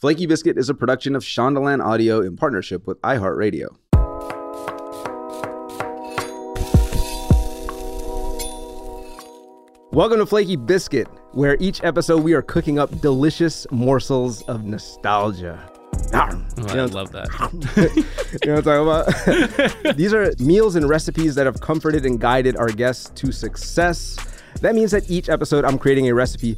Flaky Biscuit is a production of Shondaland Audio in partnership with iHeartRadio. Welcome to Flaky Biscuit, where each episode we are cooking up delicious morsels of nostalgia. Oh, I love that. you know what I'm talking about? These are meals and recipes that have comforted and guided our guests to success. That means that each episode I'm creating a recipe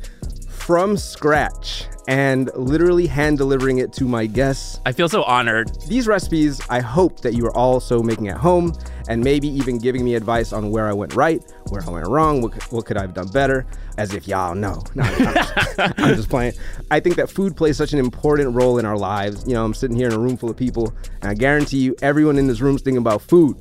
from scratch and literally hand delivering it to my guests. I feel so honored. These recipes, I hope that you are also making at home and maybe even giving me advice on where I went right, where I went wrong, what, what could I have done better, as if y'all know. No, I'm, just, I'm just playing. I think that food plays such an important role in our lives. You know, I'm sitting here in a room full of people, and I guarantee you, everyone in this room is thinking about food.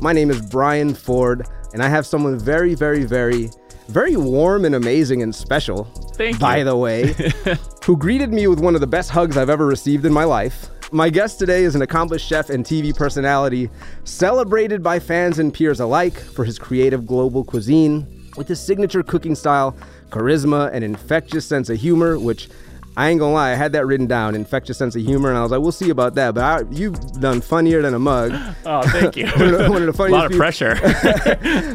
My name is Bryan Ford, and I have someone very, very, very very warm and amazing and special. Thank by you. the way, who greeted me with one of the best hugs I've ever received in my life. My guest today is an accomplished chef and TV personality, celebrated by fans and peers alike for his creative global cuisine, with his signature cooking style, charisma, and infectious sense of humor, which I ain't gonna lie, I had that written down, infectious sense of humor, and I was like, we'll see about that. But I, you've done funnier than a mug. Oh, thank you. one, of the, one of the a lot of people- pressure.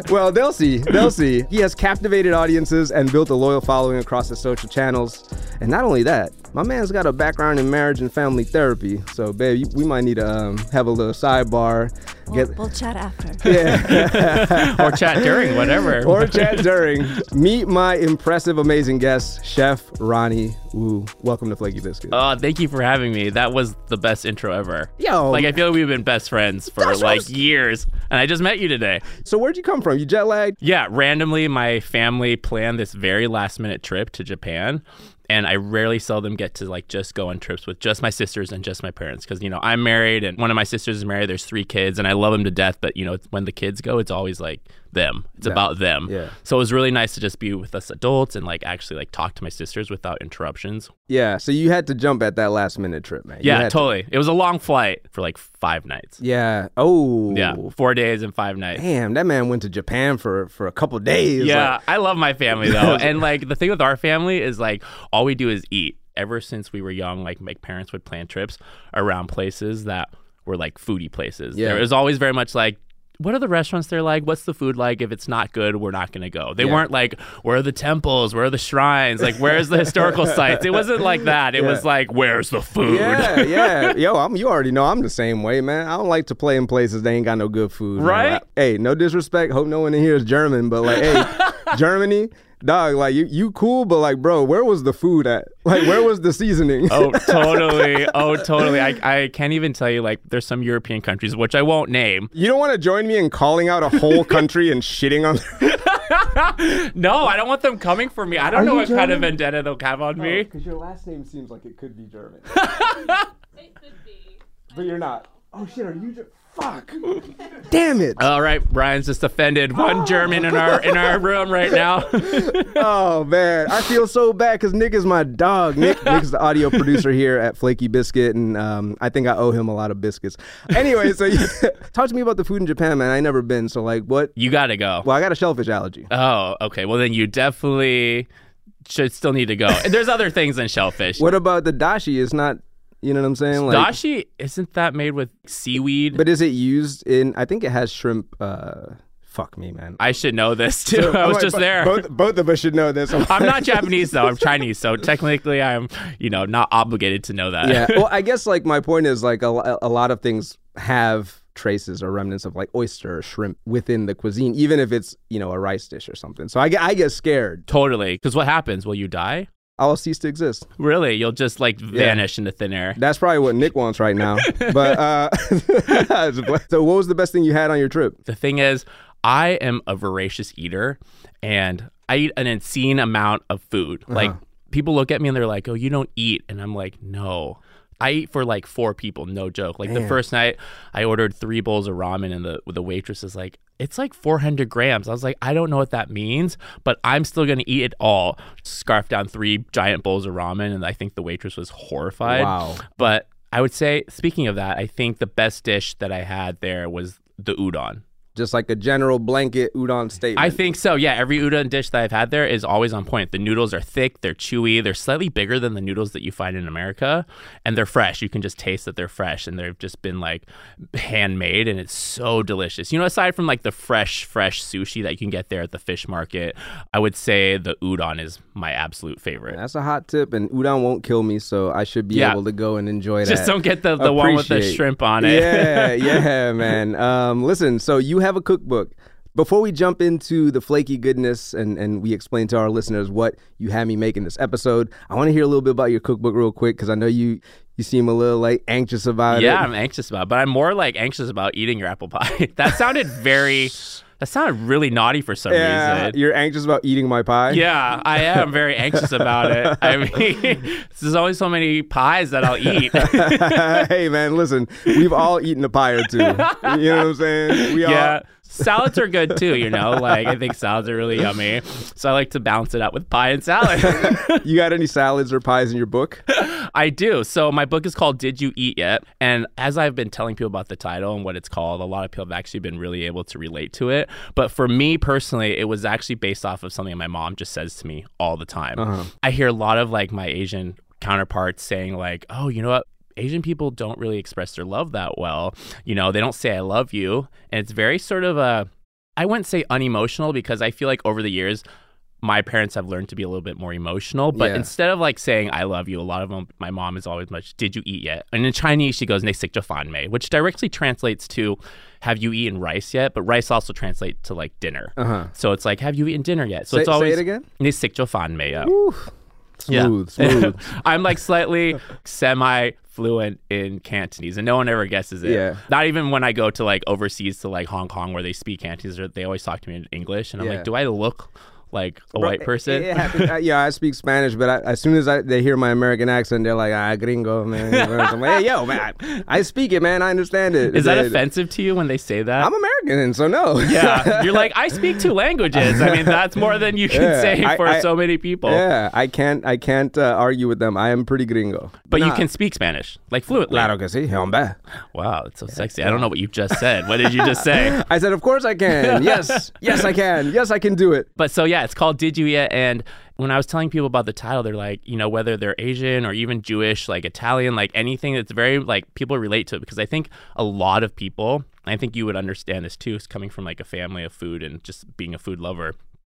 well, they'll see. They'll see. He has captivated audiences and built a loyal following across his social channels. And not only that, my man's got a background in marriage and family therapy. So, babe, we might need to um, have a little sidebar. We'll, we'll chat after. yeah. or chat during, whatever. or chat during. Meet my impressive, amazing guest, Chef Ronnie Woo. Welcome to Flaky Biscuit. Oh, thank you for having me. That was the best intro ever. Yo. Like I feel like we've been best friends for That's like was- years, and I just met you today. so, where'd you come from? You jet lagged? Yeah, randomly my family planned this very last minute trip to Japan. And I rarely seldom get to like just go on trips with just my sisters and just my parents because you know I'm married and one of my sisters is married. There's three kids and I love them to death. But you know when the kids go, it's always like them. It's about them. Yeah. So it was really nice to just be with us adults and like actually like talk to my sisters without interruptions. Yeah. So, you had to jump at that last minute trip, man. You Yeah, had to- totally. It was a long flight for like five nights. Yeah. Oh. Yeah, four days and five nights. Damn, that man went to Japan for for a couple days. Yeah, Like, I love my family though. and like the thing with our family is like all we do is eat. Ever since we were young, like my parents would plan trips around places that were like foodie places. Yeah. There was always very much like what are the restaurants they're like? What's the food like? If it's not good, we're not going to go. They Yeah. weren't like, where are the temples? Where are the shrines? Like, where's the historical sites? It wasn't like that. It Yeah. was like, where's the food? yeah, yeah. Yo, I'm, you already know I'm the same way, man. I don't like to play in places they ain't got no good food. Right? Like, hey, no disrespect. Hope no one in here is German, but like, hey, Germany, dog, like you, you cool, but like, bro, where was the food at? Like, where was the seasoning? Oh, totally. Oh, totally. I, I can't even tell you, like, there's some European countries, which I won't name. you don't want to join me in calling out a whole country and shitting on. No, I don't want them coming for me. I don't Are know you what kind of vendetta they'll have on me. Oh, because your last name seems like it could be German. it could be. But you're not. Oh shit, are you? Ger- Fuck. Damn it. All right, Bryan's just offended. One German in our in our room right now. Oh man, I feel so bad because Nick is my dog. Nick, Nick's the audio producer here at Flaky Biscuit, and um, I think I owe him a lot of biscuits. Anyway, so yeah, talk to me about the food in Japan, man. I never been, so like, what? you got to go. Well, I got a shellfish allergy. Oh, okay. Well, then you definitely should still need to go. And There's other things than shellfish. What about the dashi? It's not, you know what I'm saying? Like, Dashi isn't that made with seaweed? But is it used in? I think it has shrimp uh, Fuck me, man. I should know this too. I I'm was like, just bo- there. Both, both of us should know this. I'm not Japanese though. I'm Chinese, so technically I'm, you know, not obligated to know that. yeah. Well, I guess like my point is like a, a lot of things have traces or remnants of like oyster or shrimp within the cuisine, even if it's you know a rice dish or something. So I get I get scared. totally. Because what happens? Will you die? I'll cease to exist. Really? You'll just like vanish into thin air. That's probably what Nick wants right now. But uh, so what was the best thing you had on your trip? The thing is, I am a voracious eater and I eat an insane amount of food. Like people look at me and they're like, "Oh, you don't eat." And I'm like, "No." I eat for like four people, no joke. Like the first night, I ordered three bowls of ramen, and the the waitress is like, "It's like 400 grams." I was like, "I don't know what that means, but I'm still gonna eat it all." Scarf down three giant bowls of ramen, and I think the waitress was horrified. Wow. But I would say, speaking of that, I think the best dish that I had there was the udon. Just like a general blanket udon statement. I think so. Yeah, every udon dish that I've had there is always on point. The noodles are thick, they're chewy, they're slightly bigger than the noodles that you find in America, and they're fresh. You can just taste that they're fresh and they've just been like handmade and it's so delicious. You know, aside from like the fresh fresh sushi that you can get there at the fish market, I would say the udon is my absolute favorite. That's a hot tip, and udon won't kill me, so I should be Yeah. able to go and enjoy that. Just don't get the, the one with the shrimp on it. Yeah, yeah, man. Um, listen, so you have a cookbook. Before we jump into the flaky goodness and, and we explain to our listeners what you had me make in this episode, I want to hear a little bit about your cookbook real quick because I know you you seem a little like anxious about Yeah, it. I'm anxious about, it, but I'm more like anxious about eating your apple pie. that sounded very, that sounded really naughty for some Yeah, reason. you're anxious about eating my pie. Yeah, I am very anxious about it. I mean, there's always so many pies that I'll eat. hey man, listen, we've all eaten a pie or two. You know what I'm saying? We yeah. Salads are good too, you know. Like I think salads are really yummy, so I like to balance it out with pie and salad. You got any salads or pies in your book? I do. So my book is called "Did You Eat Yet?" And as I've been telling people about the title and what it's called, a lot of people have actually been really able to relate to it. But for me personally, it was actually based off of something my mom just says to me all the time. Uh-huh. I hear a lot of like my Asian counterparts saying like, "Oh, you know what?" Asian people don't really express their love that well. You know, they don't say I love you. And it's very sort of a I wouldn't say unemotional because I feel like over the years my parents have learned to be a little bit more emotional, but Yeah. instead of like saying "I love you," a lot of them, my mom is always much "Did you eat yet?" And in Chinese, she goes "Ne sik fan mei," which directly translates to "Have you eaten rice yet?" But rice also translates to like dinner. Uh-huh. So it's like "Have you eaten dinner yet?" So Say- it's say always it again? "Ne sik fan mei." yeah. Smooth, smooth. I'm like slightly semi fluent in Cantonese, and no one ever guesses it. Yeah. Not even when I go to like overseas to like Hong Kong where they speak Cantonese, or they always talk to me in English, and I'm Yeah. like, do I look like a Bro, white person? happens. Uh, yeah, I speak Spanish, but I, as soon as I, they hear my American accent, they're like, "Ah, gringo, man." I'm like, "Hey, yo, man, I, speak it, man. I understand it." Is that It- offensive to you when they say that? I'm American, so no. yeah, you're like I speak two languages. I mean, that's more than you can Yeah, say for I- so many people. Yeah, I can't. I can't uh, argue with them. I am pretty gringo. But you can speak Spanish like fluently. Claro que sí, hombre. Wow, it's so sexy. I don't know what you just said. What did you just say? I said, of course I can. Yes, yes I can. Yes, I can do it. But so yeah, it's called Did You Yet? And when I was telling people about the title, they're like, you know, whether they're Asian or even Jewish, like Italian, like anything that's very like people relate to it because I think a lot of people, I think you would understand this too, is coming from like a family of food and just being a food lover.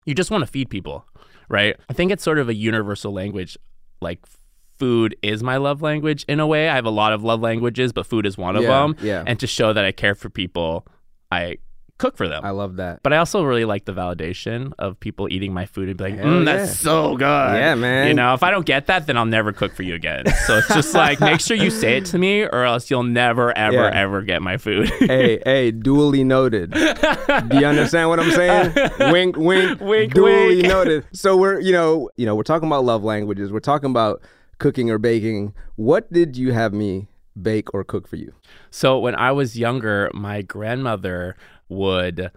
You just want to feed people, right? I think it's sort of a universal language, like food is my love language in a way. I have a lot of love languages, but food is one of Yeah, them. yeah. And to show that I care for people, I cook for them. I love that. But I also really like the validation of people eating my food and be like, mm, yeah. that's so good. Yeah, man. You know, if I don't get that, then I'll never cook for you again. So it's just like, make sure you say it to me or else you'll never, ever, Yeah. ever get my food. hey, hey, duly noted. Do you understand what I'm saying? wink, wink, Wink, duly wink. noted. So we're, you know, you know, we're talking about love languages. We're talking about cooking or baking. What did you have me bake or cook for you? So when I was younger, my grandmother would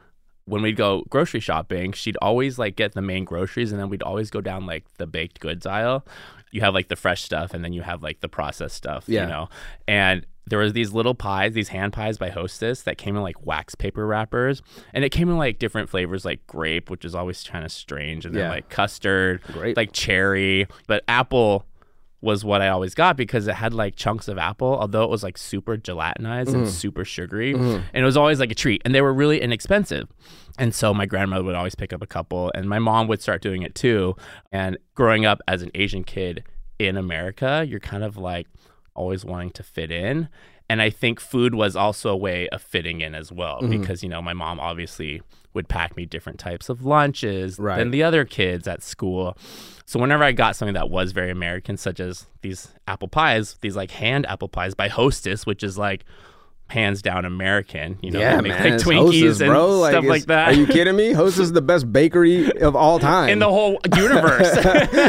when we'd go grocery shopping, she'd always like get the main groceries and then we'd always go down like the baked goods aisle. You have like the fresh stuff and then you have like the processed stuff, Yeah. you know. And there was these little pies, these hand pies by Hostess that came in like wax paper wrappers, and it came in like different flavors, like grape, which is always kind of strange, and then like custard, Grape. like cherry, but apple was what I always got because it had like chunks of apple, although it was like super gelatinized and mm-hmm. super sugary. Mm-hmm. And it was always like a treat. And they were really inexpensive. And so my grandmother would always pick up a couple, and my mom would start doing it too. And growing up as an Asian kid in America, you're kind of like always wanting to fit in. And I think food was also a way of fitting in as well mm-hmm. because, you know, my mom obviously would pack me different types of lunches Right. than the other kids at school. So whenever I got something that was very American, such as these apple pies, these like hand apple pies by Hostess, which is like hands down American, you know, yeah, make man. like Twinkies Hostess, and bro. stuff it's- like that. Are you kidding me? Hostess is the best bakery of all time. in the whole universe.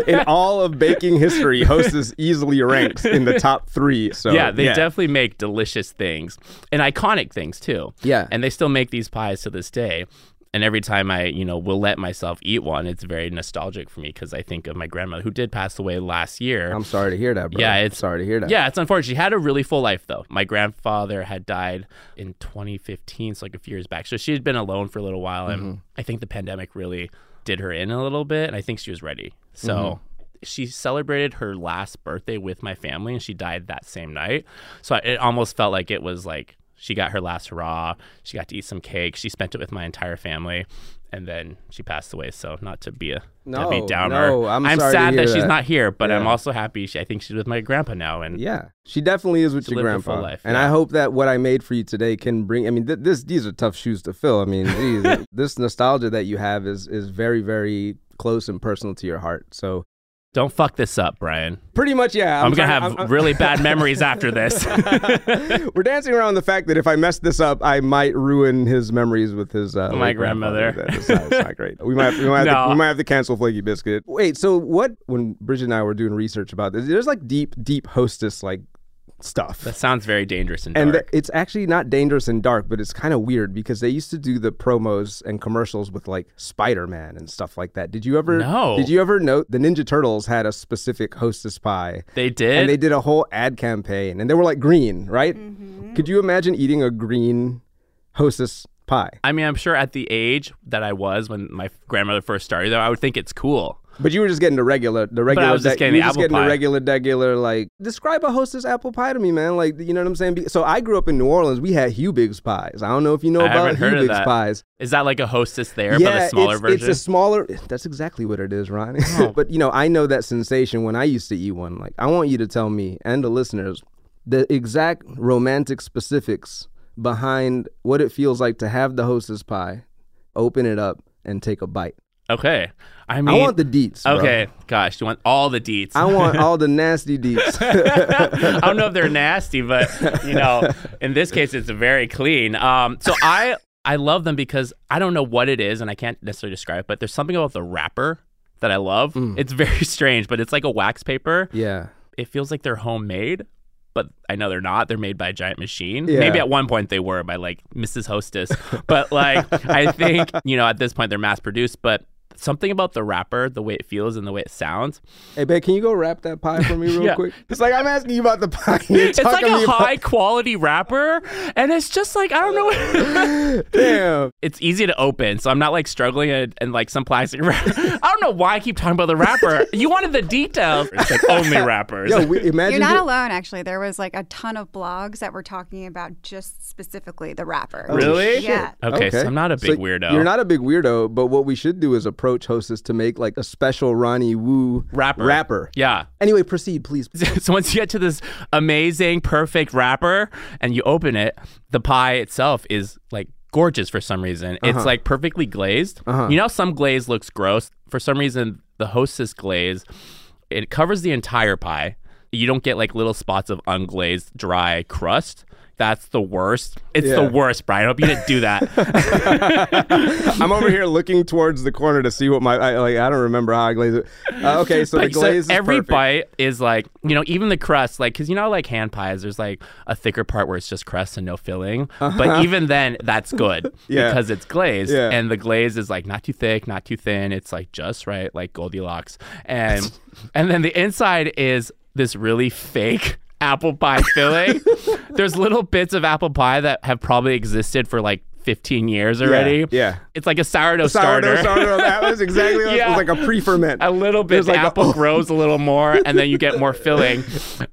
in all of baking history, Hostess easily ranks in the top three. So yeah, they definitely make delicious things and iconic things too. Yeah. And they still make these pies to this day. And every time I, you know, will let myself eat one, it's very nostalgic for me because I think of my grandmother who did pass away last year. I'm sorry to hear that, bro. Yeah, it's- sorry to hear that. Yeah, it's unfortunate. She had a really full life though. My grandfather had died in 2015, so like a few years back. So she had been alone for a little while, and Mm-hmm. I think the pandemic really did her in a little bit. And I think she was ready. So. Mm-hmm. She celebrated her last birthday with my family, and she died that same night. So it almost felt like it was like she got her last hurrah. She got to eat some cake. She spent it with my entire family, and then she passed away. So not to be a No, Debbie Downer. no, I'm sorry to sad hear that she's not here, but I'm also happy. She, I think she's with my grandpa now, and Yeah, she definitely is with your grandpa, life, and yeah. I hope that what I made for you today can bring. I mean, th- this these are tough shoes to fill. I mean, this nostalgia that you have is is very very close and personal to your heart. So don't fuck this up, Bryan. pretty much, yeah. I'm, gonna have I'm- I'm- really bad memories after this. We're dancing around the fact that if I mess this up, I might ruin his memories with his uh, My grandmother. That is not, great. We might, we, might have No. to, we might have to cancel Flaky Biscuit. Wait, so what? When Bridget and I were doing research about this, there's like deep, deep hostess like stuff. that sounds very dangerous and and dark. th- it's actually not dangerous and dark, but it's kind of weird because they used to do the promos and commercials with like Spider Man and stuff like that. Did you ever? No. Did you ever note the Ninja Turtles had a specific Hostess pie? they did. and they did a whole ad campaign and they were like green right mm-hmm. could you imagine eating a green hostess pie I mean, I'm sure at the age that I was when my grandmother first started, though, I would think it's cool. But you were just getting the regular the regular I was just de- getting you the were just getting the regular regular like describe a hostess apple pie to me man. Like you know what i'm saying? So i grew up in new orleans. We had hubig's pies. I don't know if you know I about haven't heard of hubig's pies. Is that like a hostess there, but a smaller it's, version? it's a smaller that's exactly what it is ron but you know i know that sensation when i used to eat one. Like i want you to tell me and the listeners the exact romantic specifics behind what it feels like to have the hostess pie open it up and take a bite okay. I mean, i want the deets bro. Okay, gosh, you want all the deets? i want all the nasty deets I don't know if they're nasty, but you know, in this case, it's very clean. Um, so I I love them because I don't know what it is, and I can't necessarily describe it, but there's something about the wrapper that I love. Mm. It's very strange, but it's like a wax paper. yeah It feels like they're homemade. But I know they're not. They're made by a giant machine. Yeah. Maybe at one point they were by like Mrs. Hostess. but like I think, you know, at this point they're mass produced. But something about the wrapper, the way it feels and the way it sounds, hey babe can you go wrap that pie for me real Yeah. quick it's like i'm asking you about the pie it's like a me about- high quality wrapper and it's just like i don't know damn it's easy to open so i'm not like struggling and, and like some plastic wrapper i don't know why i keep talking about the wrapper you wanted the details it's like only wrappers Yo, we, imagine You're not go- alone, actually. There was like a ton of blogs that were talking about just specifically the rapper. Really? Yeah. okay, so i'm not a big So weirdo You're not a big weirdo, but what we should do is approach Hostess to make like a special Ronnie Woo rapper. Wrapper. yeah Anyway, proceed, please. so once you get to this amazing perfect wrapper and you open it the pie itself is like gorgeous for some reason Uh-huh. it's like perfectly glazed you know some glaze looks gross for some reason the hostess glaze it covers the entire pie you don't get like little spots of unglazed dry crust that's the worst it's Yeah. the worst bryan i hope you didn't do that I'm over here looking towards the corner to see what my I, like. I don't remember how I glaze it. Uh, okay, so the But so glaze is every perfect. bite is like you know even the crust like because you know like hand pies there's like a thicker part where it's just crust and no filling but even then that's good Uh-huh. Yeah. because it's glazed Yeah. and the glaze is like not too thick not too thin it's like just right like goldilocks and and then the inside is this really fake apple pie filling there's little bits of apple pie that have probably existed for like 15 years already. yeah. It's like a sourdough, Sourdough starter. starter oh, of Atlas, exactly. Yeah. was like a pre-ferment. a little bit like a- apple grows a little more and then you get more filling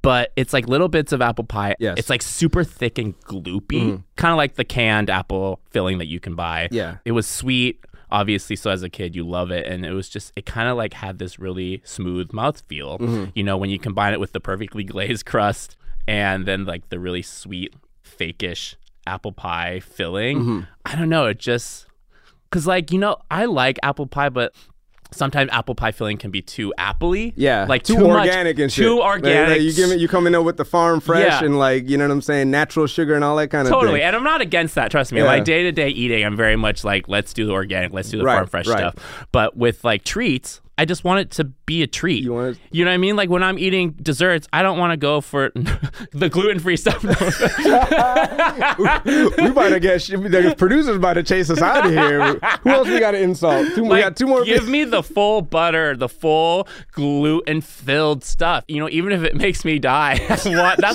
but it's like little bits of apple pie Yes. It's like super thick and gloopy mm. kind of like the canned apple filling that you can buy Yeah. it was sweet obviously so as a kid you love it and it was just it kind of like had this really smooth mouthfeel Mm-hmm. you know when you combine it with the perfectly glazed crust and then like the really sweet fakeish apple pie filling Mm-hmm. i don't know it just because like you know i like apple pie but sometimes apple pie filling can be too appley Yeah, like too, too, much- organic and shit. too organic like, you give it, you come in there with the farm fresh Yeah. and like you know what I'm saying, natural sugar and all that kind of stuff. Totally, thing. and I'm not against that. Trust me. Yeah. Like day to day eating, I'm very much like, let's do the organic, let's do the Right, farm fresh right. stuff. But with like treats, I just want it to be a treat. You want it- You know what I mean? Like when I'm eating desserts, I don't want to go for the gluten free stuff. we about to get the producers about to chase us out of here. Who else we got to insult? Two, we got two more. Give me the full butter, the full gluten filled stuff. You know, even if it makes me die, that's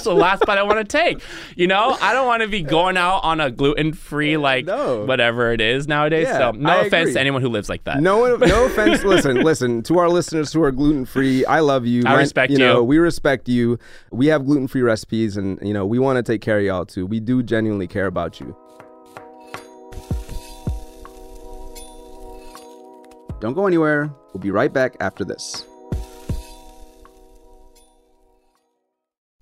the last bite I want to take. You know, I don't want to be going out on a gluten free like No. whatever it is nowadays. Yeah, so no I offense agree. to anyone who lives like that. No, no offense. Listen, listen to our listeners who are gluten free. I love you. I My- respect you. Know, you. we respect you. We have gluten free recipes, and you know we want to take care of y'all too. We do genuinely care about you. Don't go anywhere. We'll be right back after this.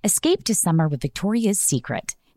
Escape to summer with Victoria's Secret.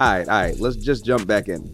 All right, all right. Let's just jump back in.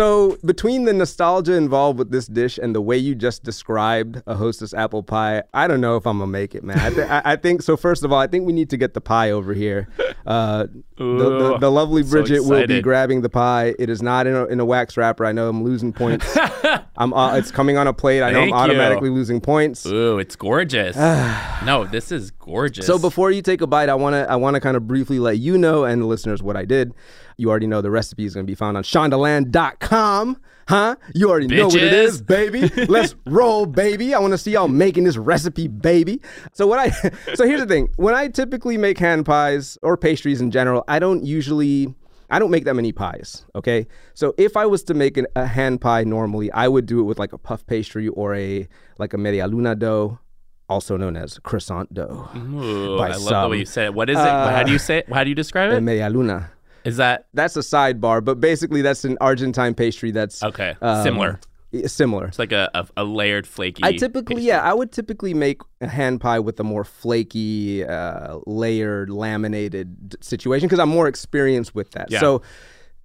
So, between the nostalgia involved with this dish and the way you just described a hostess apple pie, I don't know if I'm gonna make it, man. I, th- I, think so. First of all, I think we need to get the pie over here. Uh, the, the, the lovely so Bridget will be grabbing the pie. It is not in a, in a wax wrapper. I know I'm losing points. I'm uh, it's coming on a plate. I know Thank I'm you. automatically losing points. Ooh, it's gorgeous. no, this is gorgeous. So before you take a bite, I want to I want to kind of briefly let you know and the listeners what I did. You already know the recipe is going to be found on shondaland.com. Huh? You already know what it is, baby. Let's roll, baby. I want to see y'all making this recipe, baby. So what I So here's the thing. When I typically make hand pies or pastries in general, I don't usually I don't make that many pies, okay? So if I was to make an, a hand pie normally, I would do it with like a puff pastry or a like a media luna dough, also known as croissant dough. Ooh, I love the way you said it. What is it? How do you uh, say it? How do you describe it? media luna. Is that That's a sidebar, but basically that's an Argentine pastry that's okay? um, Similar. Similar. It's like a, a, a layered flaky. I typically, pastry. yeah, I would typically make a hand pie with a more flaky, uh, layered, laminated situation because I'm more experienced with that. Yeah. So,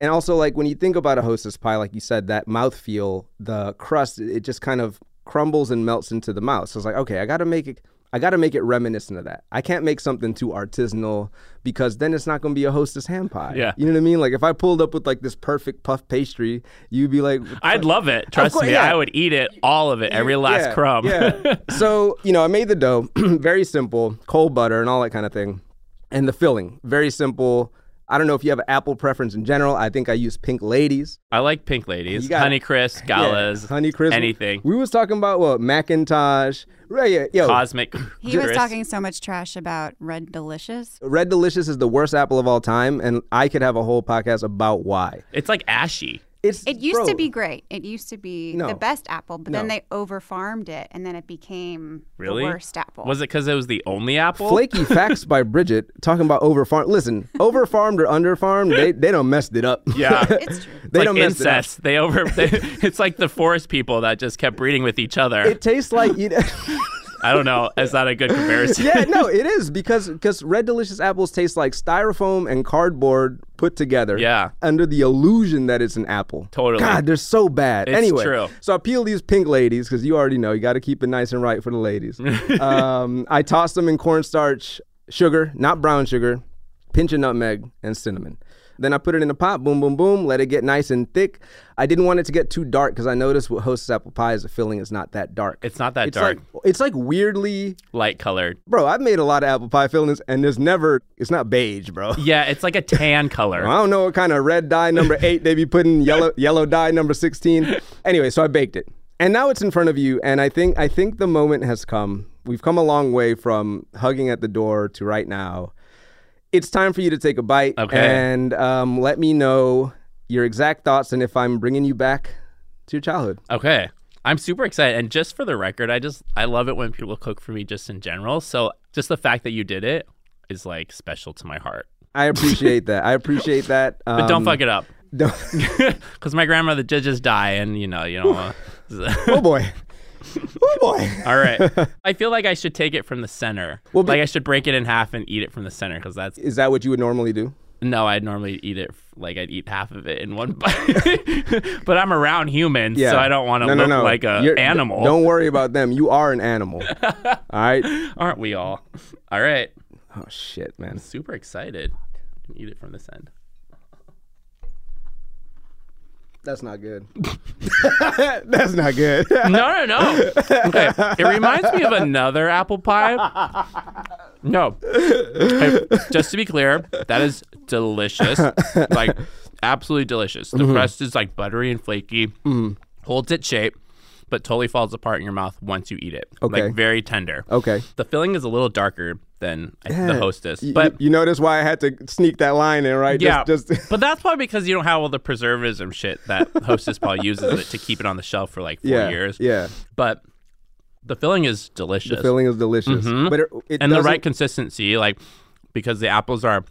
and also like when you think about a hostess pie, like you said, that mouthfeel, the crust, it just kind of crumbles and melts into the mouth. So it's like, okay, I got to make it. I got to make it reminiscent of that. I can't make something too artisanal because then it's not going to be a hostess hand pie. Yeah. You know what I mean? Like if I pulled up with like this perfect puff pastry, you'd be like, I'd love it. Trust course, me, yeah. I would eat it, all of it, every last yeah, crumb. Yeah. so, you know, I made the dough, very simple, cold butter and all that kind of thing. And the filling, very simple. I don't know if you have an apple preference in general. I think I use Pink Ladies. I like pink ladies, got- honey crisp, galas, Yeah, Honey Crisp. anything. We was talking about what McIntosh. Right, yeah, yo. Cosmic. He was talking so much trash about Red Delicious. Red Delicious is the worst apple of all time, and I could have a whole podcast about why. It's like ashy. It's It used bro, to be great. It used to be No. the best apple, but then they over farmed it and then it became Really? the worst apple. Was it because it was the only apple? Flaky facts by Bridget talking about over farm. Listen, over farmed or under farmed, they they don't messed it up. Yeah. It's true. they like don't messed it up. incest. They over. They, it's like the forest people that just kept breeding with each other. It tastes like you know, I don't know. Is that a good comparison? yeah, no, it is because because red delicious apples taste like styrofoam and cardboard put together. Yeah. under the illusion that it's an apple. Totally. God, they're so bad. It's anyway, true. so I peel these pink ladies because you already know you got to keep it nice and right for the ladies. um, I toss them in cornstarch, sugar, not brown sugar, pinch of nutmeg, and cinnamon. Then I put it in a pot, boom, boom, boom, let it get nice and thick. I didn't want it to get too dark because I noticed with Hostess apple pie is the filling is not that dark. It's not that it's dark. Like, it's like weirdly Light colored. Bro, I've made a lot of apple pie fillings, and there's never, it's not beige, bro. Yeah, it's like a tan color. I don't know what kind of red dye number eight they be putting, yellow yellow dye number sixteen. Anyway, so I baked it, and now it's in front of you, and I think I think the moment has come. We've come a long way from hugging at the door to right now. It's time for you to take a bite, Okay. and um, let me know your exact thoughts and if I'm bringing you back to your childhood. Okay. I'm super excited. And just for the record, I just I love it when people cook for me just in general. So just the fact that you did it is like special to my heart. I appreciate that. I appreciate that. But don't Um, fuck it up. don't- Because my grandmother did just die and you know, you don't oh boy. Oh boy. All right. I feel like I should take it from the center. Well, like I should break it in half and eat it from the center because that's Is that what you would normally do? no, I'd normally eat it like I'd eat half of it in one bite. but I'm around humans, so I don't want to No, no, look no. like a animal. Don't worry about them. You are an animal. all right. Aren't we all? All right. Oh shit, man. Super excited. Eat it from this end. That's not good. That's not good. No, no, no. Okay. It reminds me of another apple pie. No. Okay, Just to be clear, that is delicious. Like, absolutely delicious. Mm-hmm. The crust is like buttery and flaky, holds its shape, but totally falls apart in your mouth once you eat it. Okay. Like, very tender. okay. The filling is a little darker than I- the hostess. But y- you notice why I had to sneak that line in, right? yeah, Just, just but that's probably because you don't have all the preservatives and shit that Hostess probably uses it to keep it on the shelf for like four yeah, years. yeah. But the filling is delicious. The filling is delicious, Mhm. but it, it and the right consistency, like because the apples are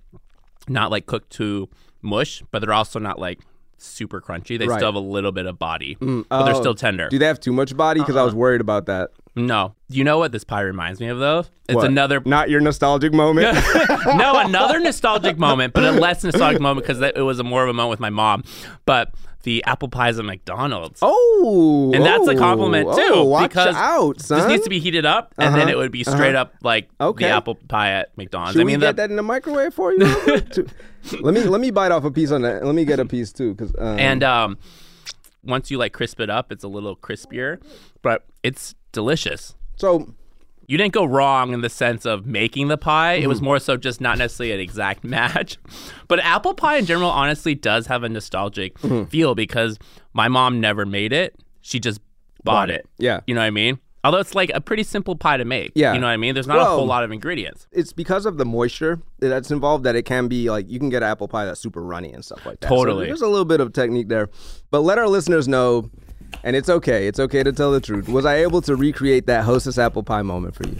not like cooked to mush, but they're also not like super crunchy. They Right. still have a little bit of body, but they're oh. still tender. Do they have too much body? Because I Uh-uh. was worried about that. No, you know what this pie reminds me of though? It's What? another Not your nostalgic moment. no, another nostalgic moment, but a less nostalgic moment because it was a more of a moment with my mom. But the apple pies at McDonald's. oh, And that's a oh, compliment too. Oh, watch because out, son. This needs to be heated up, and then Uh-huh, it would be straight up like Okay. the apple pie at McDonald's. Should I mean, we get that in the microwave for you? To- let me let me bite off a piece on that. Let me get a piece too, because um, and um, once you like crisp it up, it's a little crispier, but it's delicious. so You didn't go wrong in the sense of making the pie. It was Mm-hmm. more so just not necessarily an exact match. But apple pie in general, honestly, does have a nostalgic Mm-hmm. feel because my mom never made it. She just bought, it. Yeah. You know what I mean? Although it's like a pretty simple pie to make. Yeah. You know what I mean? There's not a whole lot of ingredients. it's because of the moisture that's involved that it can be like you can get apple pie that's super runny and stuff like that. So Totally. there's a little bit of technique there, but let our listeners know, and it's okay. It's okay to tell the truth. Was I able to recreate that Hostess apple pie moment for you?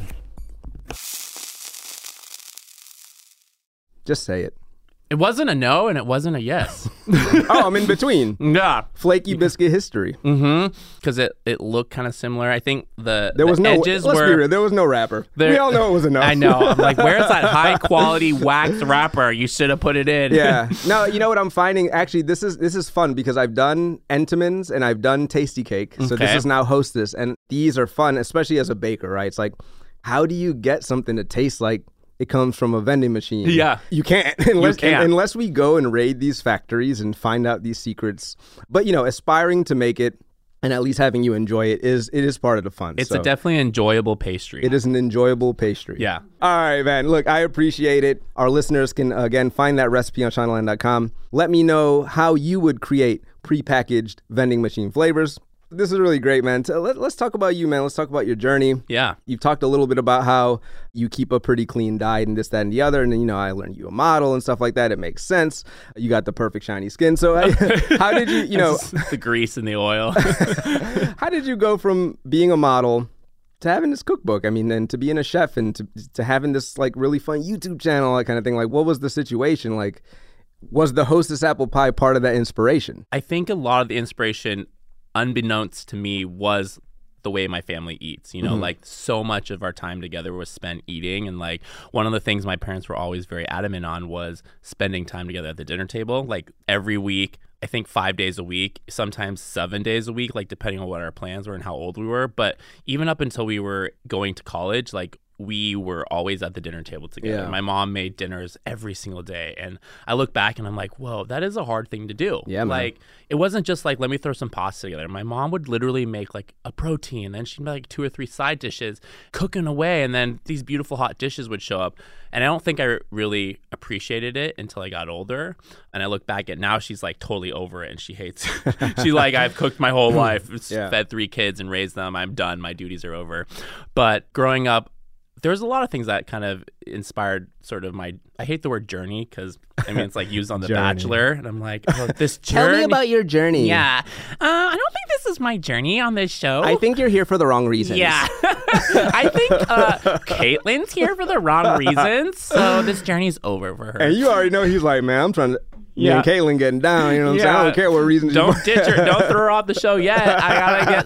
Just say it. It wasn't a no and it wasn't a yes. oh, I'm in between. yeah. Flaky biscuit history. Mm-hmm. Because it, it looked kind of similar. I think the, There the was no. edges let's were. be real. There was no wrapper. There- we all know it was a no. I know. I'm like, where's that high quality wax wrapper? You should have put it in. yeah. No, you know what I'm finding? Actually, this is this is fun because I've done Entenmann's and I've done Tastykake. So this is now Hostess, and these are fun, especially as a baker, right? It's like, how do you get something to taste like it comes from a vending machine? Yeah. you can't unless can't. unless we go and raid these factories and find out these secrets. But you know, aspiring to make it and at least having you enjoy it is it is part of the fun. It's So a definitely enjoyable pastry. It is an enjoyable pastry. Yeah. All right, man. Look, I appreciate it. Our listeners can, again, find that recipe on Shondaland.com. Let me know how you would create prepackaged vending machine flavors. This is really great, man. Let, let's talk about you, man. Let's talk about your journey. Yeah. You've talked a little bit about how you keep a pretty clean diet and this, that, and the other. And then, you know, I learned you a model and stuff like that. It makes sense. You got the perfect shiny skin. So, I, how did you, you know, the grease and the oil. how did you go from being a model to having this cookbook? I mean, and to being a chef and to, to having this like really fun YouTube channel, that kind of thing. Like, what was the situation? Like, was the hostess apple pie part of that inspiration? I think a lot of the inspiration, unbeknownst to me, was the way my family eats. You know, mm-hmm. like so much of our time together was spent eating. And like one of the things my parents were always very adamant on was spending time together at the dinner table. Like every week, I think five days a week, sometimes seven days a week, like depending on what our plans were and how old we were. But even up until we were going to college, like we were always at the dinner table together. Yeah. My mom made dinners every single day. And I look back and I'm like, whoa, that is a hard thing to do. Yeah, man. Like it wasn't just like let me throw some pasta together. My mom would literally make like a protein, then she'd make like two or three side dishes, cooking away, and then these beautiful hot dishes would show up. And I don't think I really appreciated it until I got older. And I look back at now, she's like totally over it, and she hates. it. she's like, I've cooked my whole life, Yeah. fed three kids, and raised them. I'm done. My duties are over. But growing up, there's a lot of things that kind of inspired sort of my I hate the word journey because I mean it's like used on The Bachelor and I'm like oh this journey Tell me about your journey. yeah uh, I don't think this is my journey on this show I think you're here for the wrong reasons. yeah I think uh, Caitlin's here for the wrong reasons so this journey's over for her And you already know he's like, man, I'm trying to. Me Yeah. and Caitlin getting down. You know what I'm saying? I don't care what reason. don't you ditch her don't throw her off the show yet I gotta get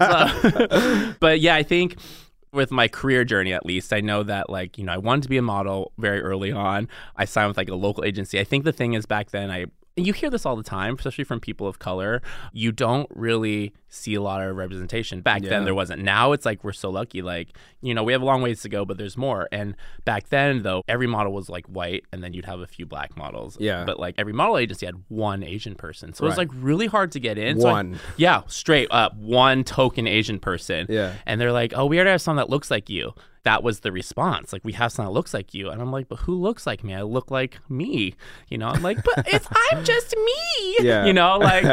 some but yeah I think with my career journey at least i know that like you know i wanted to be a model very early on. I signed with like a local agency. I think the thing is back then i and you hear this all the time especially from people of color you don't really see a lot of representation back Yeah. then there wasn't now it's like we're so lucky like you know we have a long ways to go but there's more and back then though every model was like white and then you'd have a few black models Yeah. but like every model agency had one asian person so it was like really hard to get in So I- One. yeah, straight up one token Asian person. Yeah. And they're like, oh, we already have someone that looks like you. That was the response. Like, we have someone that looks like you. And I'm like, but who looks like me? I look like me. You know, I'm like, but it's, I'm just me. Yeah. You know, like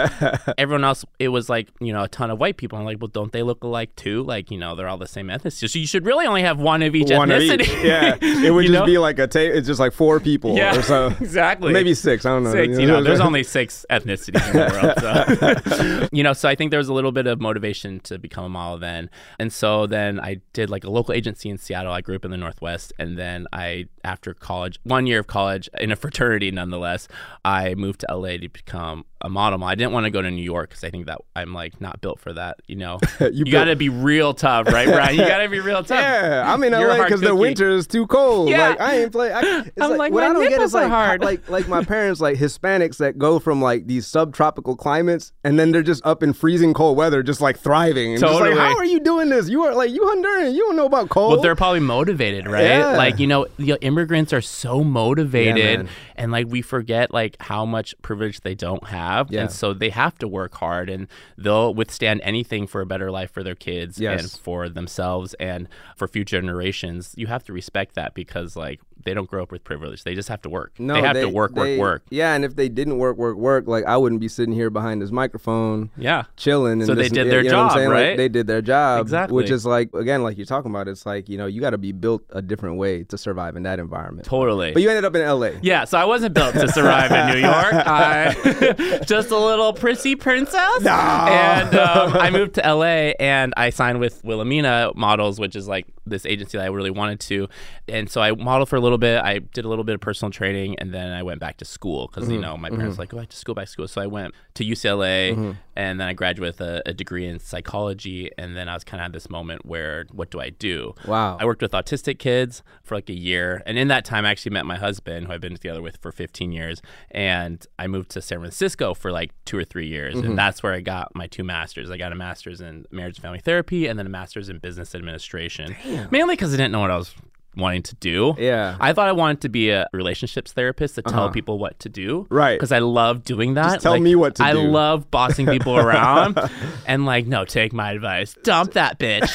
everyone else, it was like, you know, a ton of white people. I'm like, well, don't they look alike too? Like, you know, they're all the same ethnicity. So you should really only have one of each One of ethnicity. each. Yeah, it would just know? be like a ta- It's just like four people Yeah, or so. exactly. Maybe six. I don't know. Six, you know, there's only six ethnicities in the world. So. you know, so I think there was a little bit of motivation to become a model then. And so then I did like a local agency in Seattle. I grew up in the Northwest. And then I, after college, one year of college in a fraternity nonetheless, I moved to LA to become a model. I didn't want to go to New York because I think that I'm like not built for that. You know, You you, built- got to be real tough, right, Bryan? You got to be real tough. Yeah, I'm in You're LA because the winter is too cold. Yeah. Like I ain't play. I, it's I'm like, what I don't get is like, hard. like like my parents, like Hispanics that go from like these subtropical climates, and then they're just up in freezing cold weather, just like thriving. And just like, how are you doing this? You are like you Honduran. You don't know about cold. Well, they're probably motivated, right? Yeah. Like you know, the immigrants are so motivated, man. and like we forget like how much privilege they don't have, Yeah. and so they have to work hard, and they'll withstand anything for a better life for their kids Yes. and for themselves and for future generations. You have to respect that because like they don't grow up with privilege; they just have to work. no, they have to work, they- work, work. Yeah, and if they didn't work, work, work, like I wouldn't be sitting here behind this microphone. Yeah. chilling. And So they this- did you their know what I'm job, saying? Like, right? they did their job, Exactly. Which is like again, like you're talking about. It's like you know you got to be built a different way to survive in that environment. Totally. But you ended up in L.A. Yeah, so I wasn't built to survive in New York. I just a little prissy princess. No. And um, I moved to LA and I signed with Wilhelmina Models, which is like this agency that I really wanted to. And so I modeled for a little little bit. I did a little bit of personal training, and then I went back to school because Mm-hmm. you know my parents were like go back to school, back to school. So I went to UCLA, Mm-hmm. and then I graduated with a, a degree in psychology. And then I was kind of at this moment where what do I do? Wow. I worked with autistic kids for like a year, and in that time, I actually met my husband, who I've been together with for 15 years. And I moved to San Francisco for like two or three years, Mm-hmm. and that's where I got my two masters. I got a master's in marriage and family therapy, and then a master's in business administration. Mainly because I didn't know what I was wanting to do. Yeah. I thought I wanted to be a relationships therapist to tell people what to do. Uh-huh. Right. Because I love doing that. Just tell Like, me what to I do. love bossing people around and like, no, take my advice. Dump that bitch.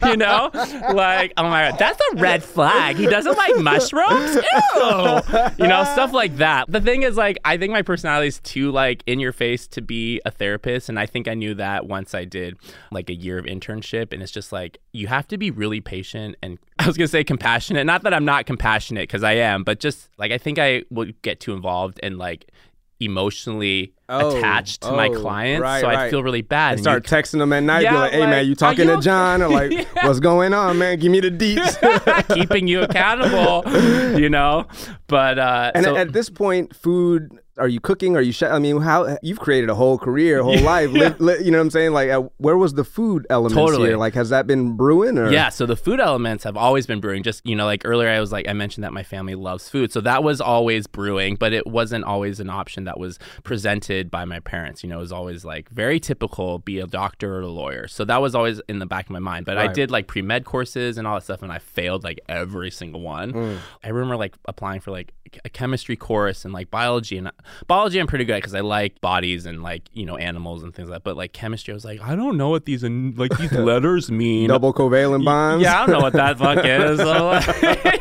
you know? Like, oh my God, that's a red flag. He doesn't like mushrooms? Ew. You know, stuff like that. The thing is, like, I think my personality is too, like, in your face to be a therapist. And I think I knew that once I did, like, a year of internship. And it's just like, you have to be really patient and I was going to say compassionate. Not that I'm not compassionate because I am, but just like, I think I would get too involved and, like, emotionally Oh, attached to my oh, clients. right, so I right. feel really bad. And And start you- texting them at night, be like, "Hey man, you talking you to John?" Or like, Yeah. "What's going on, man? Give me the deets." keeping you accountable, you know. But uh, and so, at this point, food. Are you cooking? Are you? Chef? I mean, how you've created a whole career, a whole life. Li- li- you know what I'm saying? Like, uh, where was the food element Totally. here? Like, has that been brewing? Or yeah, so the food elements have always been brewing. Just you know, like earlier, I was like I mentioned that my family loves food, so that was always brewing, but it wasn't always an option that was presented by my parents. You know, it was always like very typical, be a doctor or a lawyer. So that was always in the back of my mind. But I did like pre med courses and all that stuff, and I failed like every single one. Mm. I remember like applying for like a chemistry course and like biology and biology. I'm pretty good at because I like bodies and like you know animals and things like that. But like chemistry, I was like, I don't know what these like these letters mean. double covalent bonds. Yeah, I don't know what that fuck is.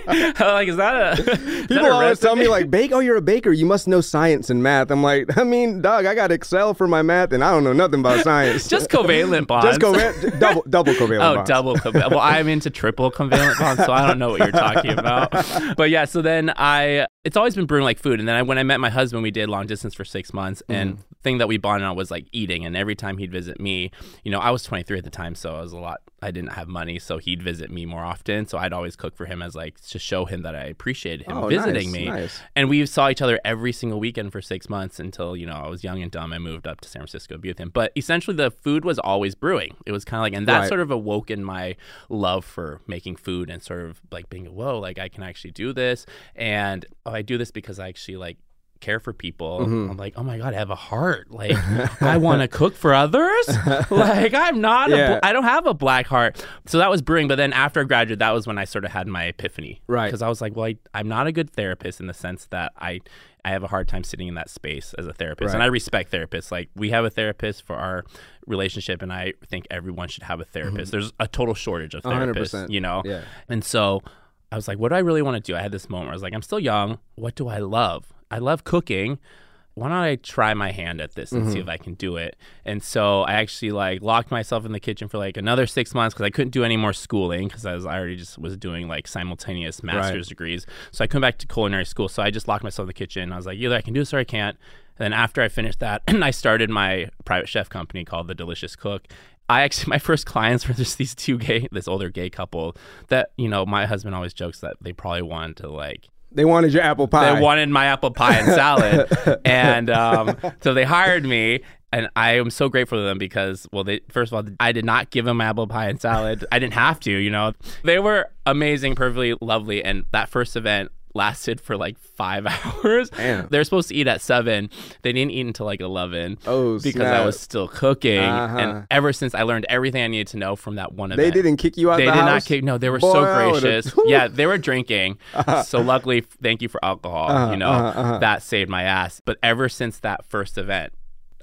Like, like, is that a is that People a always tell me like, "Bake? Oh, you're a baker. You must know science and math." I'm like, I mean, dog, I got Excel for my math, and I don't know nothing about science. just covalent bonds. just covalent, double, double covalent. Oh, bonds. double covalent. Well, I'm into triple covalent bonds, so I don't know what you're talking about. But yeah, so then I, it's always been brewing like food, and then I, when I met my husband, we did long distance for six months, Mm-hmm. and thing that we bonded on was like eating. And every time he'd visit me, you know, I was 23 at the time, so I was a lot. I didn't have money, so he'd visit me more often. So I'd always cook for him as like to show him that I appreciated him Oh, visiting nice, me. nice. And we saw each other every single weekend for six months until, you know, I was young and dumb. I moved up to San Francisco to be with him. But essentially, the food was always brewing. It was kind of like, and that Right. sort of awoken my love for making food and sort of like being, whoa, like I can actually do this. And oh, I do this because I actually like care for people. Mm-hmm. I'm like, oh my God, I have a heart. Like, I want to cook for others. like, I'm not, a Yeah. I don't have a black heart. So that was brewing. But then after I graduated, that was when I sort of had my epiphany. Right. Because I was like, well, I, I'm not a good therapist in the sense that I, I have a hard time sitting in that space as a therapist. And I respect therapists. Like, we have a therapist for our relationship, and I think everyone should have a therapist. There's a total shortage of Mm-hmm. Therapists, percent. you know? Yeah. And so I was like, what do I really want to do? I had this moment where I was like, I'm still young. What do I love? I love cooking. Why don't I try my hand at this and Mm-hmm. see if I can do it? And so I actually like locked myself in the kitchen for like another six months because I couldn't do any more schooling because I was I already just was doing like simultaneous master's degrees. So I come back to culinary school. So I just locked myself in the kitchen. I was like, either I can do this or I can't. And then after I finished that, I started my private chef company called The Delicious Cook. I actually my first clients were just these two gay this older gay couple that you know my husband always jokes that they probably wanted to like They wanted your apple pie. they wanted my apple pie and salad. And um, so they hired me and I am so grateful to them because well they first of all I did not give them apple pie and salad. I didn't have to you know. They were amazing perfectly lovely and that first event lasted for like five hours Damn. they're supposed to eat at seven they didn't eat until like 11 Oh, because I was still cooking Uh-huh. and ever since I learned everything I needed to know from that one event. They didn't kick you out they the did house. not kick. No, they were Boy, so gracious. yeah, they were drinking. So luckily, thank you for alcohol. Uh-huh, you know uh-huh, uh-huh. that saved my ass. But ever since that first event,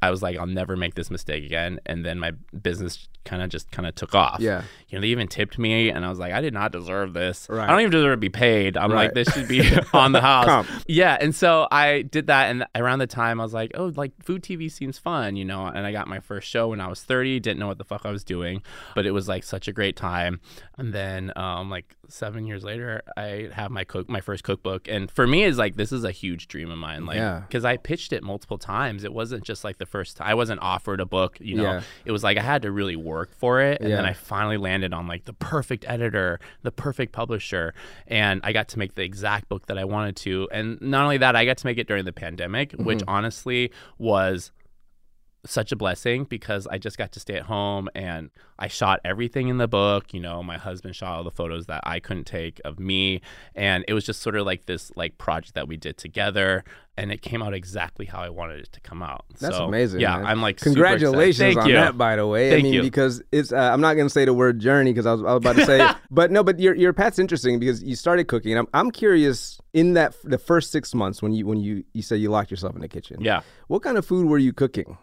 I was like, I'll never make this mistake again. And then my business kind of just kind of took off. Yeah. You know, they even tipped me, and I was like, I did not deserve this. Right. I don't even deserve to be paid. I'm Right. like, this should be on the house. Comp. Yeah, and so I did that, and around the time I was like, oh, like food TV seems fun, you know. And I got my first show when I was 30. Didn't know what the fuck I was doing, but it was like such a great time. And then, um, like seven years later, I have my cook, my first cookbook, and for me, is like this is a huge dream of mine, like Yeah. because I pitched it multiple times. It wasn't just like the first time. I wasn't offered a book, you know. Yeah. It was like I had to really work for it. And then I finally landed on like the perfect editor, the perfect publisher. And I got to make the exact book that I wanted to. And not only that, I got to make it during the pandemic, which Mm-hmm. honestly was such a blessing because I just got to stay at home and I shot everything in the book. You know, my husband shot all the photos that I couldn't take of me. And it was just sort of like this like project that we did together. And it came out exactly how I wanted it to come out. That's So, amazing. Yeah, man. I'm like super congratulations on you. that, by the way. I Thank mean, you. because it's uh, I'm not gonna say the word journey because I was, I was about to say, but no, but your your path's interesting because you started cooking. And I'm I'm curious in that the first six months when you when you you said you locked yourself in the kitchen. Yeah. What kind of food were you cooking?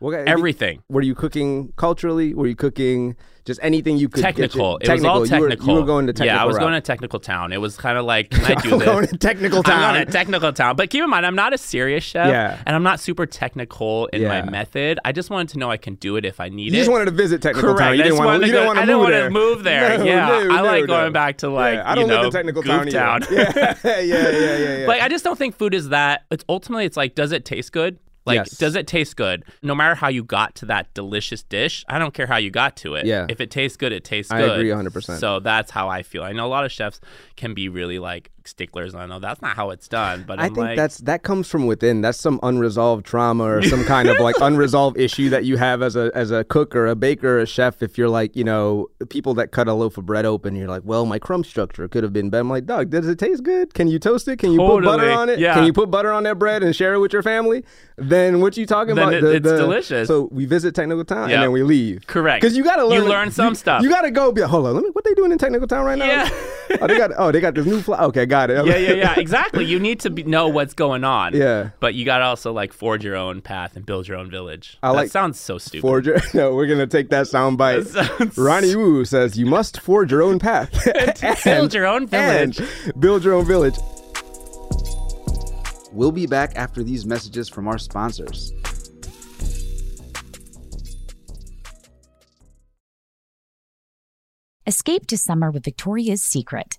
What Everything. Were you cooking culturally? Were you cooking just anything you could? get your- Technical. It was all You were- technical. You were, going to technical. Yeah, I was route. going to technical town. It was kind of like, can I do this? going to technical town. I'm going to technical town. But keep in mind, I'm not a serious chef. Yeah. And I'm not super technical in Yeah. my method. I just wanted to know I can do it if I need it. You just wanted to visit technical Correct. town. You didn't want to. You to didn't want to move there. move there. No, Yeah. no, I like no, going back to, like, Yeah, I you don't live know, in technical town. Town. Yeah, yeah, yeah, yeah, yeah. Like I just don't think food is that. It's ultimately it's like, does it taste good? Like, Yes. does it taste good? No matter how you got to that delicious dish, I don't care how you got to it. Yeah. If it tastes good, it tastes I good. I agree 100%. So that's how I feel. I know a lot of chefs can be really like sticklers. I know that's not how it's done, but I I'm think like, that's that comes from within. That's some unresolved trauma or some kind of like unresolved issue that you have as a as a cook or a baker or a chef. If you're like, you know, people that cut a loaf of bread open, you're like, well, my crumb structure could have been better. I'm like, Doug, does it taste good? Can you toast it? Can you put butter on it? Yeah. Can you put butter on that bread and share it with your family? Then what you talking Then about? it- it's delicious. So we visit technical town Yeah. and then we leave. Correct. Because you gotta You learn. learn some you- stuff. You gotta go. Be hold on. Let me. What they doing in technical town right now? Yeah. oh, they got. Oh, they got this new fly. Okay, got it. yeah, yeah, yeah. Exactly. You need to be, know what's going on. Yeah. But you got to also like forge your own path and build your own village. I that like- sounds so stupid. Forge your, no, we're gonna take that sound bite. That sounds- Ronnie Woo says you must forge your own path. and, build your own village. and build your own village. We'll be back after these messages from our sponsors. Escape to summer with Victoria's Secret.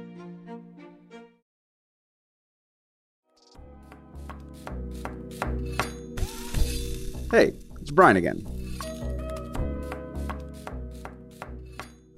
Hey, it's Bryan again.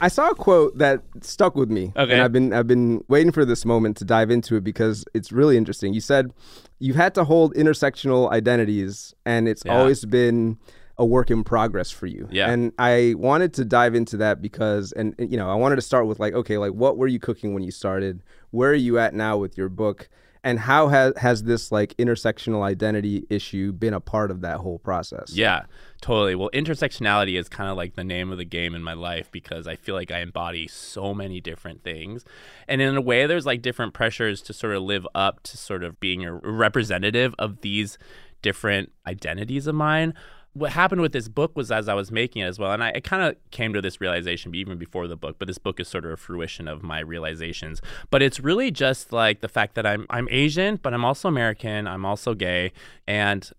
I saw a quote that stuck with me, Okay. and I've been I've been waiting for this moment to dive into it because it's really interesting. You said you've had to hold intersectional identities, and it's Yeah. always been a work in progress for you. Yeah. And I wanted to dive into that because, and and, you know, I wanted to start with like, okay, like what were you cooking when you started? Where are you at now with your book? And how has has this like intersectional identity issue been a part of that whole process? Yeah, totally. Well, intersectionality is kind of like the name of the game in my life because I feel like I embody so many different things. And in a way, there's like different pressures to sort of live up to sort of being a representative of these different identities of mine what happened with this book was as I was making it as well, and I, I kind of came to this realization even before the book. But this book is sort of a fruition of my realizations. But it's really just like the fact that I'm I'm Asian, but I'm also American. I'm also gay, and